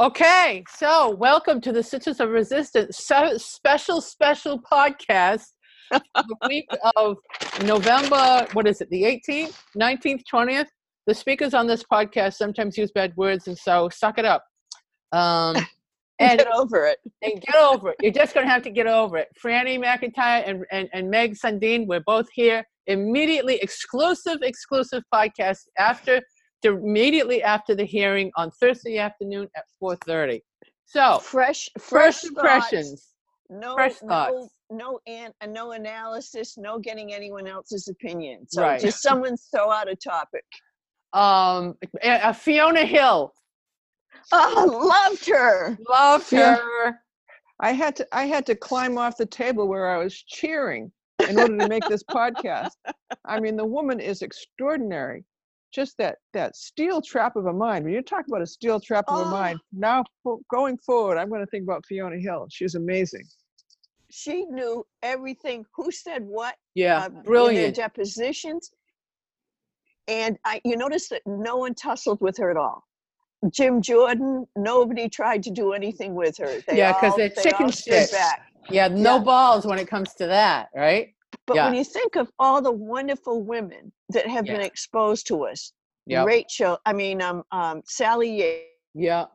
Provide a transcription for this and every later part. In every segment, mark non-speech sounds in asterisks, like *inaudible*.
Okay, so welcome to the Sisters of Resistance so special, special podcast. the week of November, what is it, the 18th, 19th, 20th? The speakers on this podcast sometimes use bad words, and so suck it up. Um, *laughs* and get over it. *laughs* And get over it. You're just going to have to get over it. Franny McIntyre and, and, and Meg Sundin, we're both here immediately. Exclusive, exclusive podcast after immediately after the hearing on Thursday afternoon at 4:30. So fresh, fresh impressions. No, fresh thoughts. No, no, an, no analysis. No getting anyone else's opinion. So right. just someone throw out a topic. Um, a, Fiona Hill. Oh, loved her. Loved her. I had to. I had to climb off the table where I was cheering in order to make this *laughs* podcast. I mean, the woman is extraordinary just that that steel trap of a mind. When you talk about a steel trap of oh. a mind, now going forward, I'm going to think about Fiona Hill. She's amazing. She knew everything. Who said what? Yeah, uh, brilliant. depositions, and I, you notice that no one tussled with her at all. Jim Jordan, nobody tried to do anything with her. They yeah, because they're chicken shit. Yeah, no yeah. balls when it comes to that, right? But yeah. when you think of all the wonderful women that have yeah. been exposed to us, yep. Rachel, I mean, um, um, Sally Yates, yeah,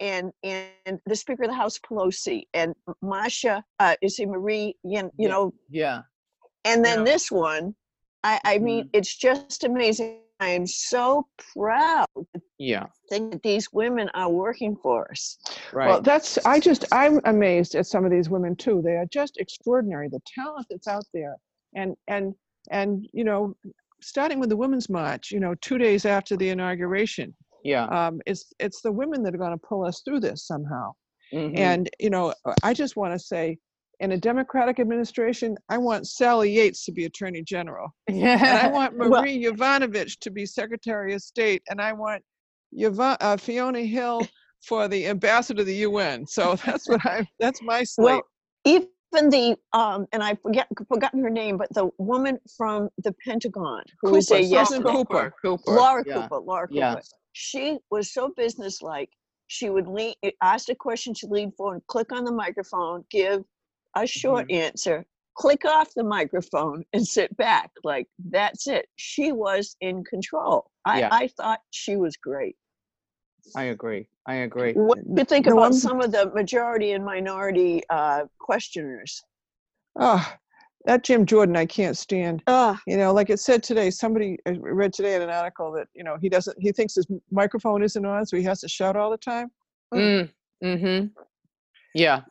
and and the Speaker of the House Pelosi, and Masha, uh, is it Marie? You, you know, yeah, and then yeah. this one, I, I mean, mm-hmm. it's just amazing. I am so proud. Yeah. Think that these women are working for us. Right. Well, that's I just I'm amazed at some of these women too. They are just extraordinary. The talent that's out there, and and and you know, starting with the Women's March, you know, two days after the inauguration. Yeah. Um, it's it's the women that are going to pull us through this somehow. Mm-hmm. And you know, I just want to say in a Democratic administration, I want Sally Yates to be Attorney General. Yeah. *laughs* And I want Marie well, Yovanovitch to be Secretary of State. And I want Yvonne, uh, Fiona Hill for the ambassador to the UN. So *laughs* that's what I, that's my slate. Well, even the, um, and I forget, forgotten her name, but the woman from the Pentagon who Cooper, was a yes, Cooper, Cooper. Laura yeah. Cooper, Laura Cooper. Yeah. She was so businesslike. She would lean, ask a question, she'd lean forward, click on the microphone, give a short mm-hmm. answer, click off the microphone and sit back. Like that's it. She was in control. I, yeah. I thought she was great. I agree. I agree. What do you think about some of the majority and minority uh, questioners? Oh, that Jim Jordan, I can't stand. Uh, you know, like it said today, somebody I read today in an article that you know he doesn't. He thinks his microphone isn't on, so he has to shout all the time. Mm. Mm-hmm. Yeah.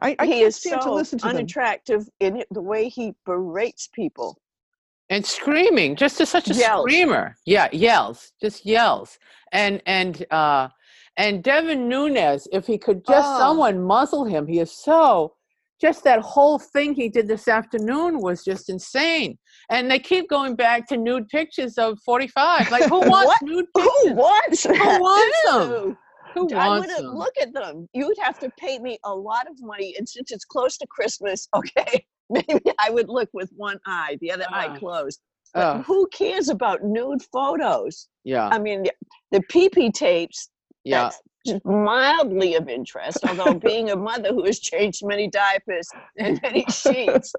I, I he is so unattractive them. in the way he berates people and screaming, just as such a yells. screamer. Yeah, yells, just yells, and and uh, and Devin Nunes, if he could just oh. someone muzzle him, he is so. Just that whole thing he did this afternoon was just insane. And they keep going back to nude pictures of 45. Like, who *laughs* wants nude pictures? Who wants Who wants them? *laughs* Who I wouldn't them? look at them. You'd have to pay me a lot of money, and since it's close to Christmas, *laughs* okay, maybe I would look with one eye, the other uh, eye ah. closed. But uh, who cares about nude photos? Yeah. I mean, the, the PP tapes. Yeah. Just mildly of interest, although being a mother who has changed many diapers and *laughs* many sheets,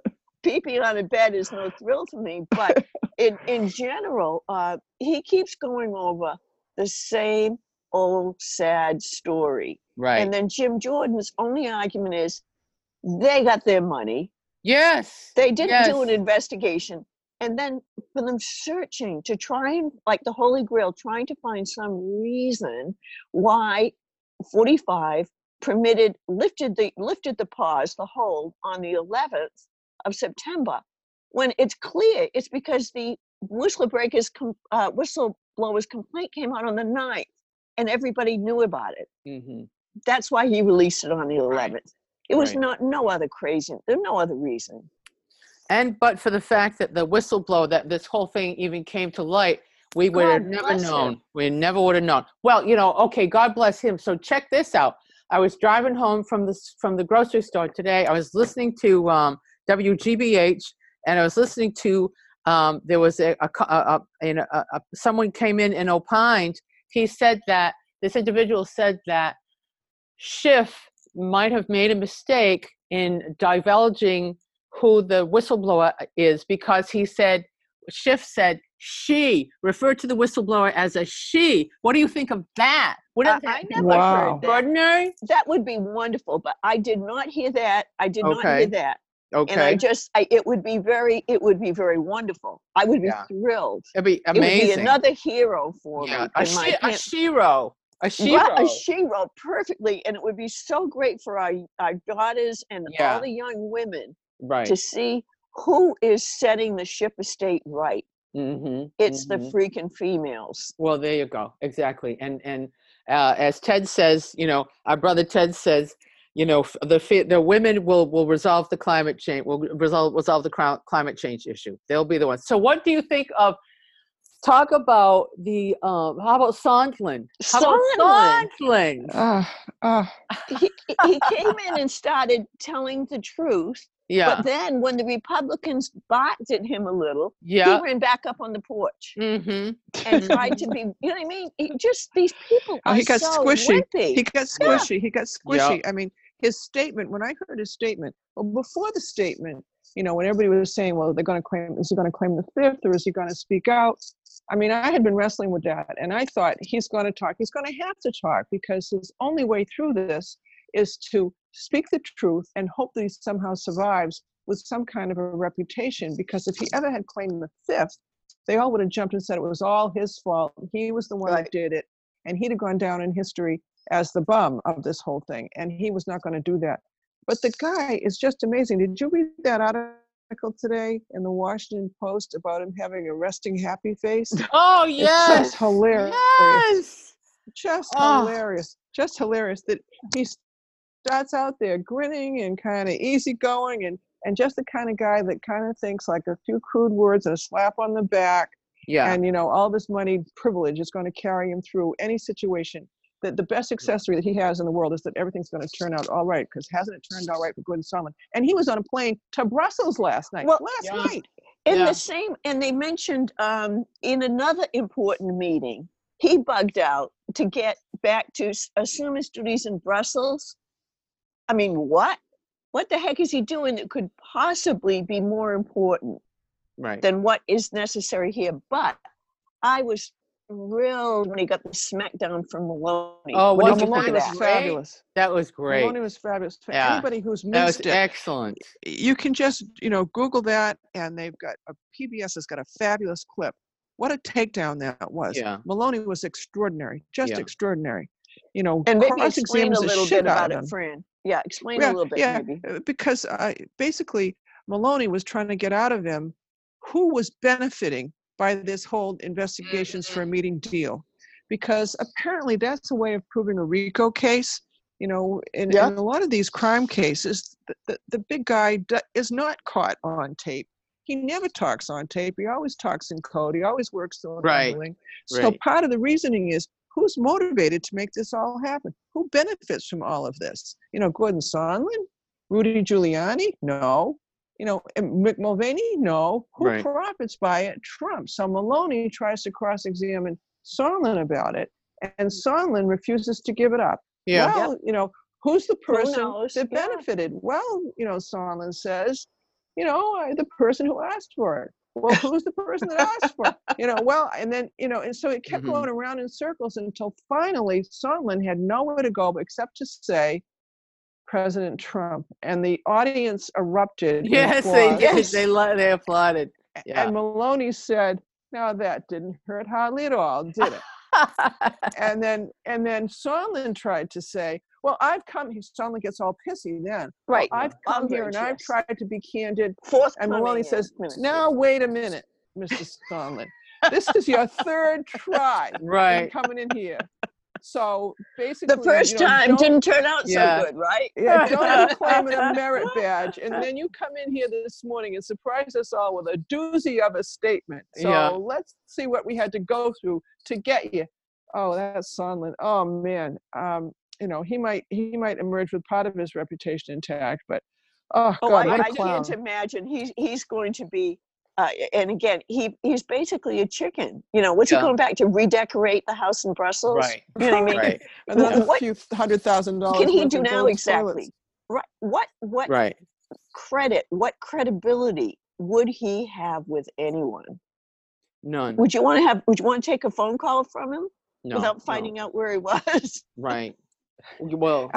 peeping on a bed is no thrill to me. But *laughs* in in general, uh, he keeps going over the same old sad story. Right. And then Jim Jordan's only argument is they got their money. Yes. They didn't yes. do an investigation. And then for them searching to try and, like the Holy Grail, trying to find some reason why 45 permitted, lifted the, lifted the pause, the hold on the 11th of September, when it's clear it's because the whistleblowers, uh, whistleblowers complaint came out on the 9th and everybody knew about it. Mm-hmm. That's why he released it on the 11th. Right. It was right. not no other crazy. There's no other reason. And but for the fact that the whistleblower that this whole thing even came to light, we would God have never known. Him. We never would have known. Well, you know, okay, God bless him. So check this out. I was driving home from the from the grocery store today. I was listening to um, WGBH, and I was listening to um, there was a, a, a, a, a someone came in and opined he said that this individual said that Schiff might have made a mistake in divulging who the whistleblower is because he said Schiff said she referred to the whistleblower as a she. What do you think of that? Wouldn't I, I that never Wow. heard that. extraordinary? That would be wonderful, but I did not hear that. I did not hear that. And I just, I, it would be very, it would be very wonderful. I would be Yeah. thrilled. it'd be amazing. It would be another hero for yeah, me. a, she, a shero, a shero. Right, a shero perfectly, and it would be so great for our our daughters and Yeah. all the young women right. to see who is setting the ship estate right. Mm-hmm. It's the freaking females. Well, there you go. Exactly. And and uh, as Ted says, you know, our brother Ted says, you know, the the women will will resolve the climate change. Will resolve resolve the climate change issue. They'll be the ones. So, what do you think of? Talk about the um. How about Sondland? How about Sondland? Ah, ah, He, he came in and started telling the truth, Yeah. but then when the Republicans barked at him a little, Yeah. he ran back up on the porch Mm-hmm. and tried to be. You know what I mean? He just these people Oh, he got so squishy. wimpy. he got Yeah. squishy. He got squishy. I mean, his statement. When I heard his statement, well, before the statement, you know, when everybody was saying, "Well, they're going to claim," is he going to claim the fifth, or is he going to speak out? I mean, I had been wrestling with that, and I thought he's going to talk. He's going to have to talk because his only way through this is to speak the truth and hope that he somehow survives with some kind of a reputation. Because if he ever had claimed the fifth, they all would have jumped and said it was all his fault. He was the one Right. that did it, and he'd have gone down in history as the bum of this whole thing. And he was not going to do that. But the guy is just amazing. Did you read that article today in the Washington Post about him having a resting happy face? *laughs* Oh It's yes. just hilarious. Yes. Just Oh. hilarious. Just hilarious that he starts out there grinning and kind of easygoing and and just the kind of guy that kind of thinks like a few crude words and a slap on the back Yeah. and you know all this money privilege is going to carry him through any situation that the best accessory that he has in the world is that everything's going to turn out all right because hasn't it turned out right for Gordon Sondland and he was on a plane to Brussels last night Well, last Yeah. night in Yeah. the same and they mentioned um, in another important meeting he bugged out to get back to assume his duties in brussels i mean what what the heck is he doing that could possibly be more important right. than what is necessary here but i was thrilled when he got the smackdown from maloney Oh, what wasn't did you Maloney think was that fabulous That was great. Maloney was fabulous for Yeah. anybody who's That was missed it excellent. you can just you know google that and they've got a pbs has got a fabulous clip what a takedown that was Yeah. maloney was extraordinary just Yeah. extraordinary you know and maybe explain cross-examines a the little shit bit out about of it him. fran yeah explain yeah, a little bit yeah maybe uh, because I, basically maloney was trying to get out of him who was benefiting by this whole investigations for a mm-hmm. meeting deal. Because apparently that's a way of proving a rico case you know in, Yeah. in a lot of these crime cases the, the, the big guy d- is not caught on tape. He never talks on tape. He always talks in code. He always works a Right, so right. part of the reasoning is who's motivated to make this all happen? Who benefits from all of this? You know gordon sondland? Rudy giuliani? No you know and mick mulvaney no who Right. profits by it trump so maloney tries to cross-examine sondland about it and sondland refuses to give it up Yeah. well, you know, who's the person knows? that Yeah. benefited? Well, you know, Sondland says, you know, I, the person who asked for it. Well, who's the person that asked for it? *laughs* You know, well, and then, you know, and so it kept Mhm. going around in circles until finally Sondland had nowhere to go except to say, President Trump. And the audience erupted. Yes, they did. They lo- they applauded. Yeah. And Maloney said, now that didn't hurt hardly at all, did it? *laughs* and then and then Sondland tried to say, "Well, I've come." He Sondland gets all pissy then. right I've come here and I've tried to be candid. Fourth And Maloney says, "Now wait a minute, Mr. Sondland. This is your third try in right. coming in here. So basically, the first you know, time didn't turn out Yeah. so good, right? yeah, *laughs* don't be claiming a merit badge, and then you come in here this morning and surprise us all with a doozy of a statement. So Yeah. let's see what we had to go through to get you. Oh, that's Sondland. Oh man, um, you know he might he might emerge with part of his reputation intact, but oh Oh, god, I, I can't imagine. He's he's going to be uh, and again, he he's basically a chicken. You know, what's Yeah. he going back to redecorate the house in Brussels? Right. You know what I *laughs* mean? Right. And then a What few hundred thousand dollars. Can he do of now exactly? toilets. Right. What what Right. credit, what credibility would he have with anyone? None. Would you want to have? Would you want to take a phone call from him No. without no. finding out where he *laughs* was? Right. Well,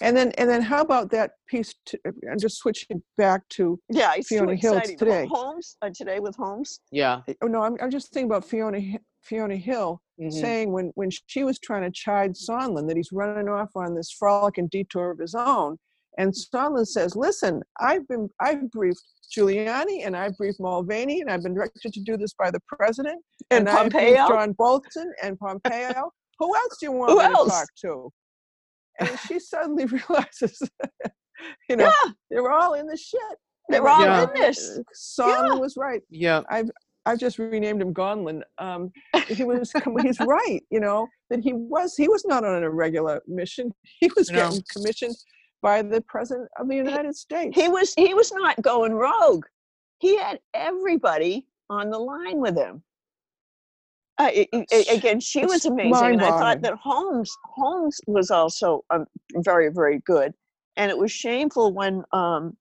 And then, and then, how about that piece? To, I'm just switching back to. yeah, it's Fiona Hill today. Holmes uh, today with Holmes. yeah. Oh no, I'm, I'm just thinking about Fiona Fiona Hill mhm. saying when when she was trying to chide Sondland that he's running off on this frolic and detour of his own, and Sondland says, "Listen, I've been I've briefed Giuliani and I've briefed Mulvaney and I've been directed to do this by the president And I've briefed Pompeo? John Bolton and Pompeo. Who else do you want Who me else? to talk to?" And *laughs* she suddenly *laughs* realizes, you know, Yeah, they're all in the shit. they're all Yeah. in this. Sondland Yeah. was right. Yeah. I've I've just renamed him Gonlin. Um, *laughs* he was he's right, you know, that he was he was not on a regular mission. He was No. getting commissioned by the president of the United States. He was he was not going rogue. He had everybody on the line with him. Uh, i- i- again, she it's was amazing, and I thought that Holmes Holmes was also um, very very good. And it was shameful when um,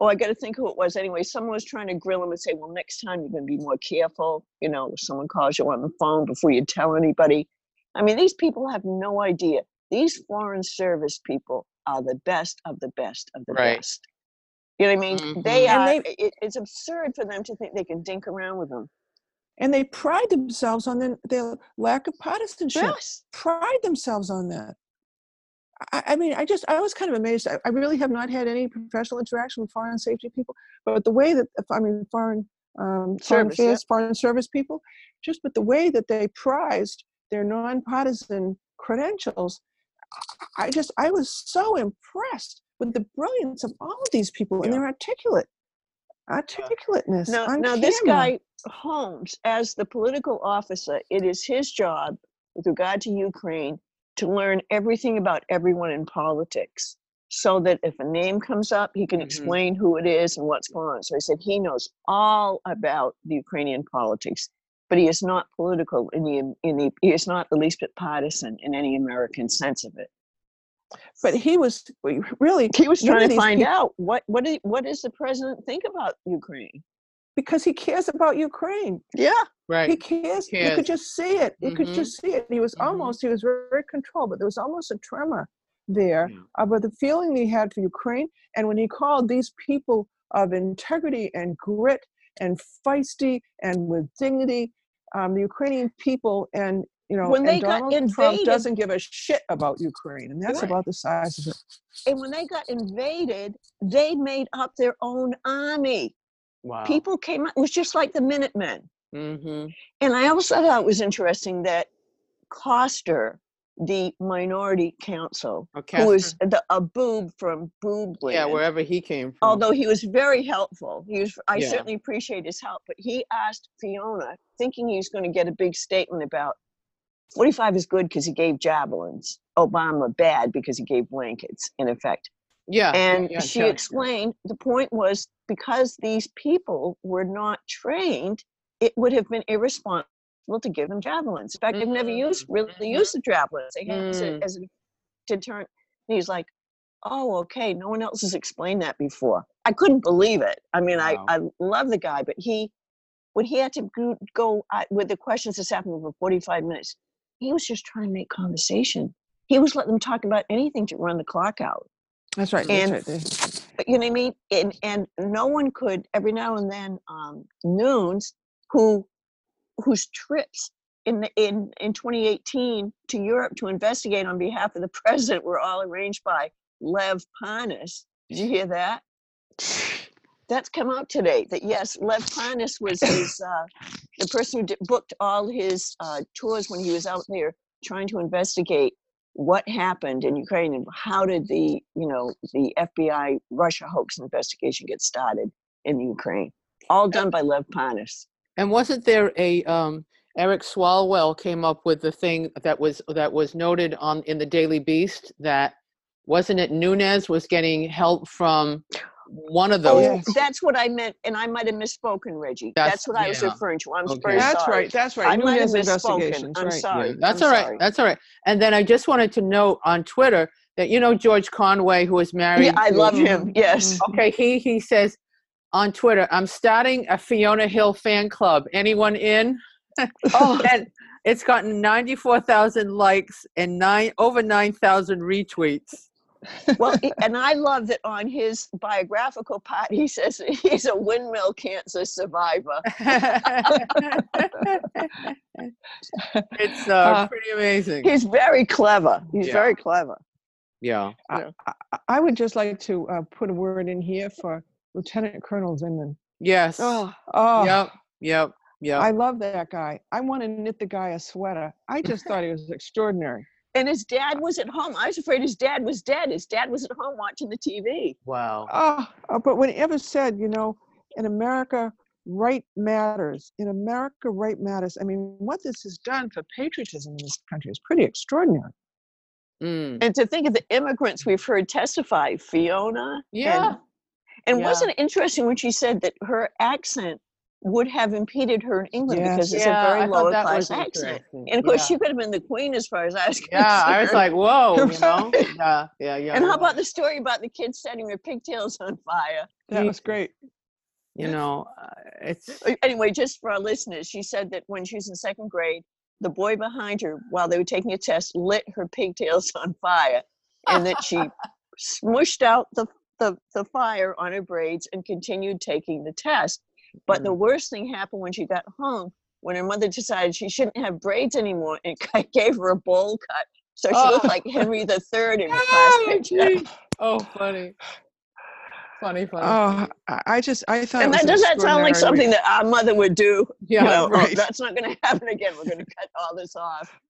oh I got to think who it was anyway. Someone was trying to grill him and say, well, next time you're going to be more careful. You know, if someone calls you on the phone before you tell anybody. I mean, these people have no idea. These foreign service people are the best of the best of the Right. best. You know what I mean? They And are. they- it, it's absurd for them to think they can dink around with them. And they pride themselves on their, their lack of partisanship. Yes. Pride themselves on that. I, I mean, I just I was kind of amazed. I, I really have not had any professional interaction with foreign safety people, but the way that I mean foreign um, foreign Service, yeah. affairs, foreign service people, just with the way that they prized their nonpartisan credentials, I just I was so impressed with the brilliance of all of these people and Yeah. their articulate articulateness. Now this guy Holmes, as the political officer, it is his job with regard to Ukraine to learn everything about everyone in politics, so that if a name comes up, he can Mhm. explain who it is and what's going on. So he said he knows all about the Ukrainian politics, but he is not political in the in the he is not the least bit partisan in any American sense of it. But he was really He was trying to find peop- out what what do- what does the president think about Ukraine? because he cares about Ukraine. Yeah. Right. He Right. cares. You could just see it. You could Mhm. just see it. He was Mhm. almost. He was very, very controlled, but there was almost a tremor there Yeah. about the feeling he had for Ukraine. And when he called these people of integrity and grit and feisty and with dignity, um, the Ukrainian people, and you know, When they got Donald Trump invaded- doesn't give a shit about Ukraine, and that's Right. about the size of it. And when they got invaded, they made up their own army. Wow. People came out, it was just like the Minutemen. Mm-hmm. And I also thought it was interesting that Castor, the minority counsel, who was the, a boob from Boobland, yeah, wherever he came from. although he was very helpful, he was, I Yeah. certainly appreciate his help, but he asked Fiona, thinking he was going to get a big statement about 45 is good because he gave javelins, Obama bad because he gave blankets, in effect. yeah. And yeah, she yeah. explained the point was because these people were not trained, it would have been irresponsible to give them javelins. In fact, they've never used really used the javelins. They had it as a- Mm. as a deterrent. And he's like, "Oh, okay. No one else has explained that before." I couldn't believe it. I mean, Wow. I I love the guy, but he when he had to go, go uh, with the questions this happened for 45 minutes, he was just trying to make conversation. He was letting them talk about anything to run the clock out That's right. And- that's right. But you know what I mean? And and no one could every now and then um Nunes who whose trips in the in in 2018 to Europe to investigate on behalf of the *laughs* president were all arranged by Lev Parnas. Did you hear that? That's come out today. That yes, Lev Parnas was his uh, the person who did, booked all his uh, tours when he was out there trying to investigate what happened in Ukraine and how did the you know the FBI Russia hoax investigation get started in Ukraine? All done by Lev Parnas. And wasn't there a um, Eric Swalwell came up with the thing that was that was noted on in the Daily Beast that wasn't it Nunes was getting help from one of those. Oh, Yes. that's what I meant, and I might have misspoken, Reggie. That's- That's, what I was referring to. I'm Okay. very That's sorry. right. That's right. I might have misspoken. I'm right. sorry. Yeah, that's I'm all right. sorry. That's all right. And then I just wanted to note on Twitter that you know George Conway, who is married. Yeah, I to- love him. Mm-hmm. Yes. Mm-hmm. Okay, he he says on Twitter, I'm starting a Fiona Hill fan club. Anyone in? *laughs* Oh, *laughs* and it's gotten 94,000 likes and nine over 9,000 retweets. Well, *laughs* and I love that on his biographical part, he says *laughs* he's a windmill cancer survivor. *laughs* it's uh, Uh, pretty amazing. He's very clever. He's Yeah. very clever. Yeah. I, I, I would just like to uh, put a word in here for Lieutenant Colonel Vindman. Yes. Oh, Oh, Yep. Yep. Yep. I love that guy. I want to knit the guy a sweater. I just thought he was extraordinary. And his dad was at home. I was afraid his dad was dead. His dad was at home watching the TV. wow. Oh, uh, but when he ever said, you know, in America, right matters. In America, right matters. I mean, what this has done for patriotism in this country is pretty extraordinary. Mm. And to think of the immigrants we've heard testify, Fiona. Yeah. And, and Yeah. wasn't it interesting when she said that her accent would have impeded her in England because it's yeah, a very I lower class accent. And of course, yeah. she could have been the queen as far as I was concerned. *laughs* yeah, I was like, whoa, you know? *laughs* Yeah, yeah, yeah. and how about the story about the kids setting their pigtails on fire? That was great. you know, uh, it's Anyway, just for our listeners, she said that when she was in second grade, the boy behind her, while they were taking a test, lit her pigtails *laughs* on fire, and that she smushed out the, the, the fire on her braids and continued taking the test. But the mm. worst thing happened when she got home, when her mother decided she shouldn't have braids anymore and *laughs* gave her a bowl cut. So she looked Oh. like Henry the Third in *laughs* her class Oh, picture. Oh, funny. Funny, *sighs* funny. Oh, I I just, I thought. And that does that sound like something that our mother would do? yeah. you know, "Oh, right. that's not going to happen again. We're going to cut all this off.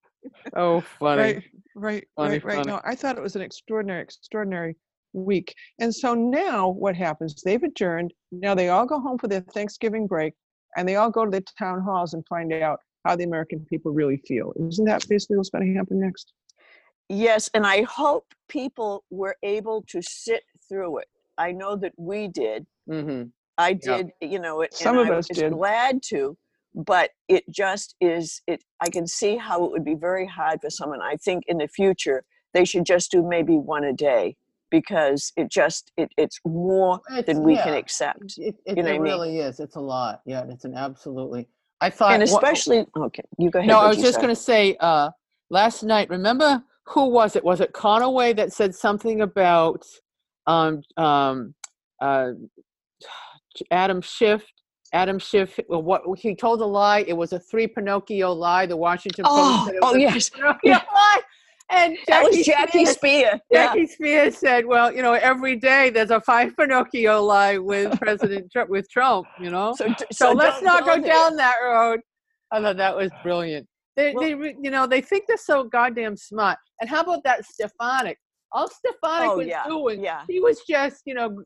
Oh, funny. Right, right, Funny, right, right. funny. No, I thought it was an extraordinary, extraordinary week. And so now what happens? They've adjourned. Now they all go home for their Thanksgiving break and they all go to the town halls and find out how the American people really feel. Isn't that basically what's going to happen next? Yes, and I hope people were able to sit through it. I know that we did. Mm-hmm. I Yeah. did, you know, it, Some and of I us was did. glad to, but it just is. It. I can see how it would be very hard for someone. I think in the future they should just do maybe one a day because it just it, it's more than we can accept. It, it, You know it what I mean? really is. It's a lot. Yeah, it's an absolutely. I thought. And especially, okay, you go ahead. no, I was just going to say. Uh, last night, remember who was it? Was it Conaway that said something about um, um, uh, Adam Schiff? Adam Schiff. Well, what he told a lie. It was a three Pinocchio lie. The Washington Post. Oh, said it was oh a yes, Pinocchio *laughs* lie. And that was Jackie Spears- Spear. Yeah. Jackie Spears said, "Well, you know, every day there's a five Pinocchio lie with *laughs* President Trump, with Trump, you know. So, So, so, let's don't not go there. down that road." I thought that was brilliant. They, Well- they, you know, they think they're so goddamn smart. And how about that Stefanik? All Stefanik Oh, was yeah, doing, yeah. he was just, you know,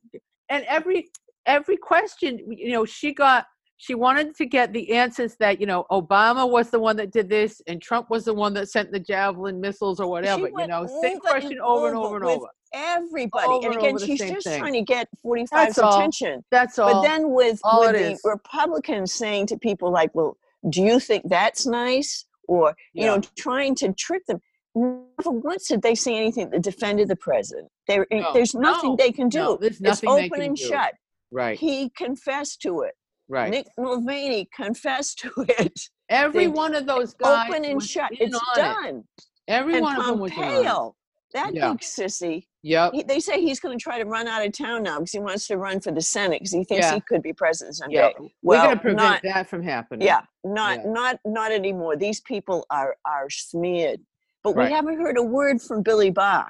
and every every question, you know, she got. She wanted to get the answers that you know Obama was the one that did this, and Trump was the one that sent the javelin missiles or whatever. You know, same question and over and over and over. Everybody, Over and and again, the she's just thing. trying to get 45's That's all. attention. That's all. But then with, all with the is. Republicans saying to people like, "Well, do you think that's nice?" or you know, trying to trick them. Never once did they say anything that defended the president. There, eh, No, there's nothing no, they can do. no, there's it's nothing they open and do. shut. right, He confessed to it. Right. Mick Mulvaney confessed to *laughs* it. Every they- one of those guys Open and shut. It's on it. done. Every and one of them was on that Yeah. big sissy, Yep. he, they say he's going to try to run out of town now because he wants to run for the Senate because he thinks Yeah. he could be president someday. Yeah. We're gonna prevent not, that from happening. yeah, not Yeah. not not anymore. These people are are smeared. But Right. we haven't heard a word from Billy Barr.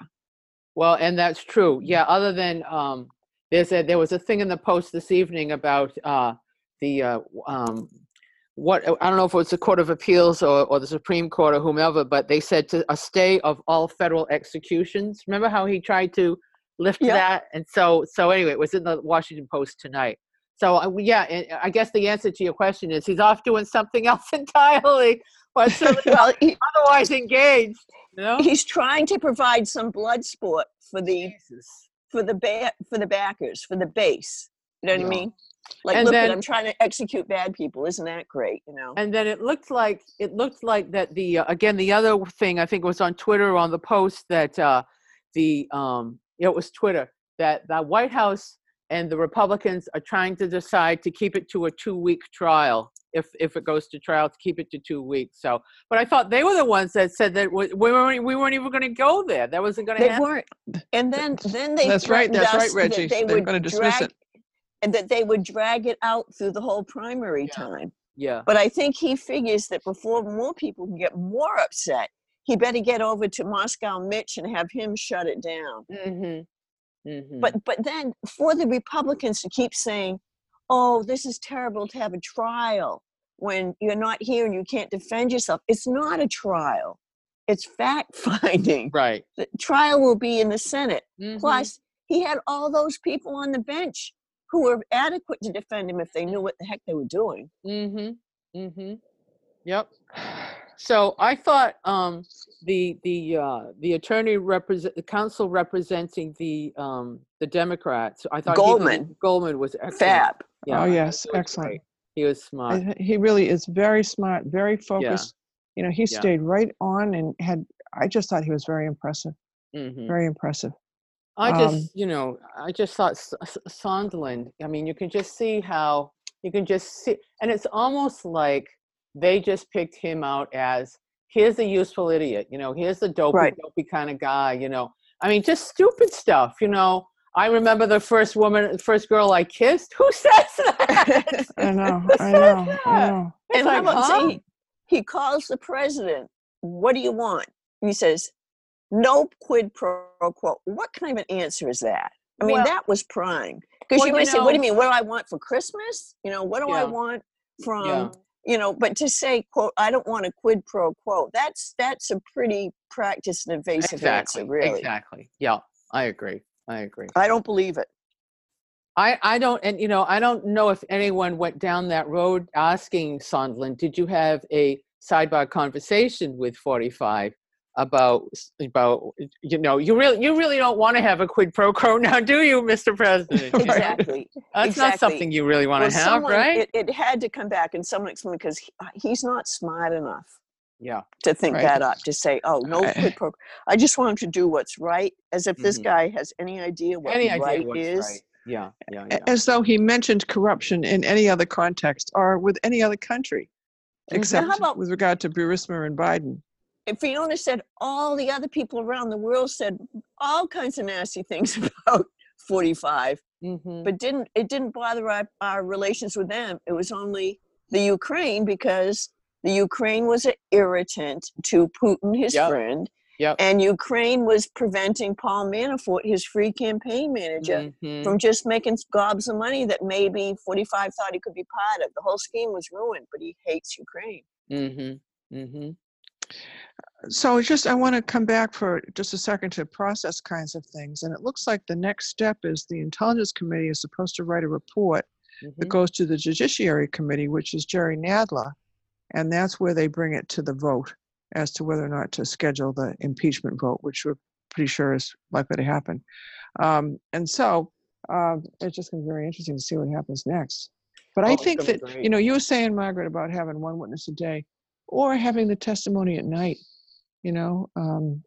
Well, and that's true. Yeah. Other than um, there's a there was a thing in the post this evening about uh the uh um what I don't know if it was the Court of Appeals or, or the Supreme Court or whomever, but they said to a stay of all federal executions. Remember how he tried to lift Yeah. that? And so so anyway, it was in the Washington Post tonight. So uh, yeah, I guess the answer to your question is he's off doing something *laughs* else entirely, certainly *laughs* well, he, otherwise engaged. You know? he's trying to provide some blood sport for the Jesus. for the ba- for the backers for the base. You know what Yeah. I mean? Like, And look, then- at, I'm trying to execute bad people. Isn't that great? You know. and then it looked like it looked like that the uh, again the other thing i think was on twitter on the post that uh the um it was twitter that the white house and the republicans are trying to decide to keep it to a two week trial if if it goes to trial to keep it to two weeks so but i thought they were the ones that said that we we weren't, we weren't even going to go there that wasn't going to they happen weren't. And then then they That's right, threatened that's right, us that Reggie. They They're gonna dismiss drag, it. And that they would drag it out through the whole primary Yeah. time. yeah But I think he figures that before more people can get more upset, he better get over to Moscow Mitch and have him shut it down. mm-hmm. Mm-hmm. But but then for the Republicans to keep saying, "Oh, this is terrible to have a trial when you're not here and you can't defend yourself," it's not a trial; it's fact *laughs* finding. right The trial will be in the Senate. Mhm. Plus, he had all those people on the bench who were adequate to defend him if they knew what the heck they were doing. Mm-hmm. Mm-hmm. Yep. *sighs* So I thought um, the the uh, the attorney represent the council representing the um, the Democrats. I thought he was- Goldman. Goldman was excellent. Fab. Yeah, Oh, yes, excellent. great. He was smart. I he really is very smart, very focused. Yeah. You know, he Yeah. stayed right on and had. I just thought he was very impressive. Mm-hmm. Very impressive. I just, um, you know, I just thought S- S- Sondland. I mean, you can just see how you can just see, and it's almost like they just picked him out as here's the useful idiot. You know, here's the dopey, Right. dopey kind of guy. You know, I mean, just stupid stuff. You know, I remember the first woman, first girl I kissed. Who *laughs* says that? *laughs* I know. I says know. I that? know. It's and like, huh? he, he calls the president, what do you want? And he says, no quid pro quo. What kind of an answer is that? I mean, Well- that was prime. Because Well, you you might say, what do you mean? What do I want for Christmas? You know, what do I want from, Yeah. you know, but to say, quote, I don't want a quid pro quo, that's that's a pretty practiced and evasive exactly. answer, really. Exactly. Yeah, I agree. I agree. I don't believe it. I, I don't, and you know, I don't know if anyone went down that road asking Sondland, did you have a sidebar conversation with 45 about, about, you know, you really, you really don't want to have a quid pro quo now, do you, Mr. President? You *laughs* know? Exactly. That's not something you really want Well, to have, someone- right? It, it had to come back and someone explained because he, uh, he's not smart enough. yeah. to think Right. that up to say oh no I- quid pro I just want him to do what's right as if this Mhm. guy has any idea what Any right what's is right? Yeah, yeah, yeah. As though he mentioned corruption in any other context or with any other country, Mhm. except about- with regard to Burisma and Biden. Fiona said all the other people around the world said all kinds of nasty things *laughs* about 45 Mhm. but didn't it didn't bother our, our relations with them it was only the Ukraine because the Ukraine was an irritant to Putin his Yep. friend Yep. and Ukraine was preventing Paul Manafort his free campaign manager Mhm. from just making gobs of money that maybe 45 thought he could be part of. The whole scheme was ruined, but he hates Ukraine. Mm-hmm. Mhm. So it's just I want to come back for just a second to process kinds of things. And it looks like the next step is the Intelligence Committee is supposed to write a report that Mhm. goes to the Judiciary Committee, which is Jerry Nadler, and that's where they bring it to the vote as to whether or not to schedule the impeachment vote, which we're pretty sure is likely to happen. Um, and so um, it's just going to be very interesting to see what happens next. But Oh, I think that great. you know you were saying, Margaret, about having one witness a day, or having the testimony at night. You know, um,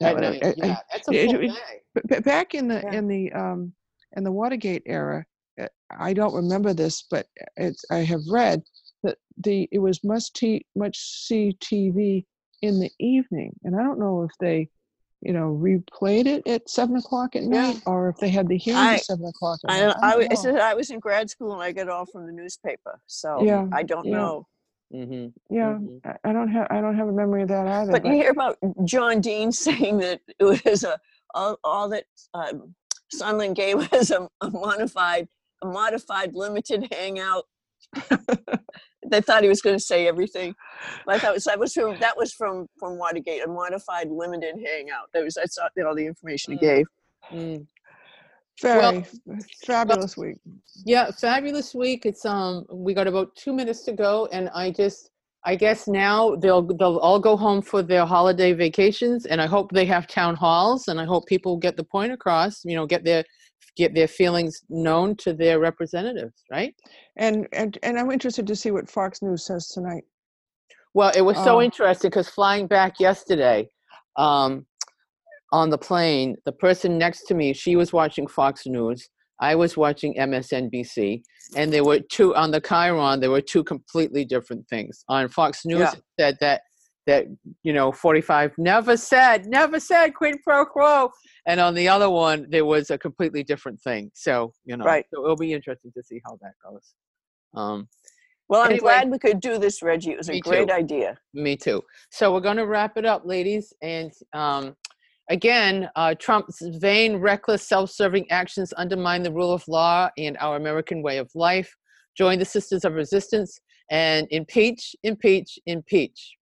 night, I- yeah, that's a full day. back in the Yeah. in the um in the Watergate era, uh, I don't remember this, but it's I have read that the it was must t- much see TV in the evening, and I don't know if they, you know, replayed it at seven o'clock at Yeah. night or if they had the hearing I- at seven o'clock at I, night. I, I, said I was in grad school and I got it all from the newspaper. So Yeah, I don't yeah. know. Mhm. yeah, Mhm. I- I don't have I don't have a memory of that either. But you hear about John Dean *laughs* saying that it was a all, all that um, Sondland gave *laughs* was a, a modified a modified limited hangout. *laughs* they thought he was going to say everything. I thought it was, that was from that was from from Watergate, a modified limited hangout. That was that's all all the information he Mm. gave. Mm. Very well- fabulous week. Yeah, fabulous week. It's um we got about two minutes to go, and I just I guess now they'll they'll all go home for their holiday vacations, and I hope they have town halls, and I hope people get the point across. You know, get their get their feelings known to their representatives, right? And and and I'm interested to see what Fox News says tonight. Well, it was so Oh. interesting because flying back yesterday, um, on the plane, the person next to me, she was watching Fox News. I was watching MSNBC, and there were two on the chyron. There were two completely different things. On Fox News, Yeah. said that that you know 45 never said, never said quid pro quo, and on the other one, there was a completely different thing. So you know, Right. so it'll be interesting to see how that goes. Um, Well, I'm Anyway. glad we could do this, Reggie. It was a great too. idea. Me too. So we're going to wrap it up, ladies. And um, again, uh, Trump's vain, reckless, self serving actions undermine the rule of law and our American way of life. Join the Sisters of Resistance and impeach, impeach, impeach.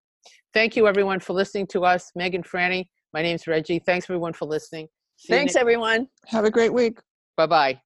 Thank you, everyone, for listening to us. Megan Franny, my name's Reggie. Thanks, everyone, for listening. Thanks, everyone. Have a great week. Bye bye.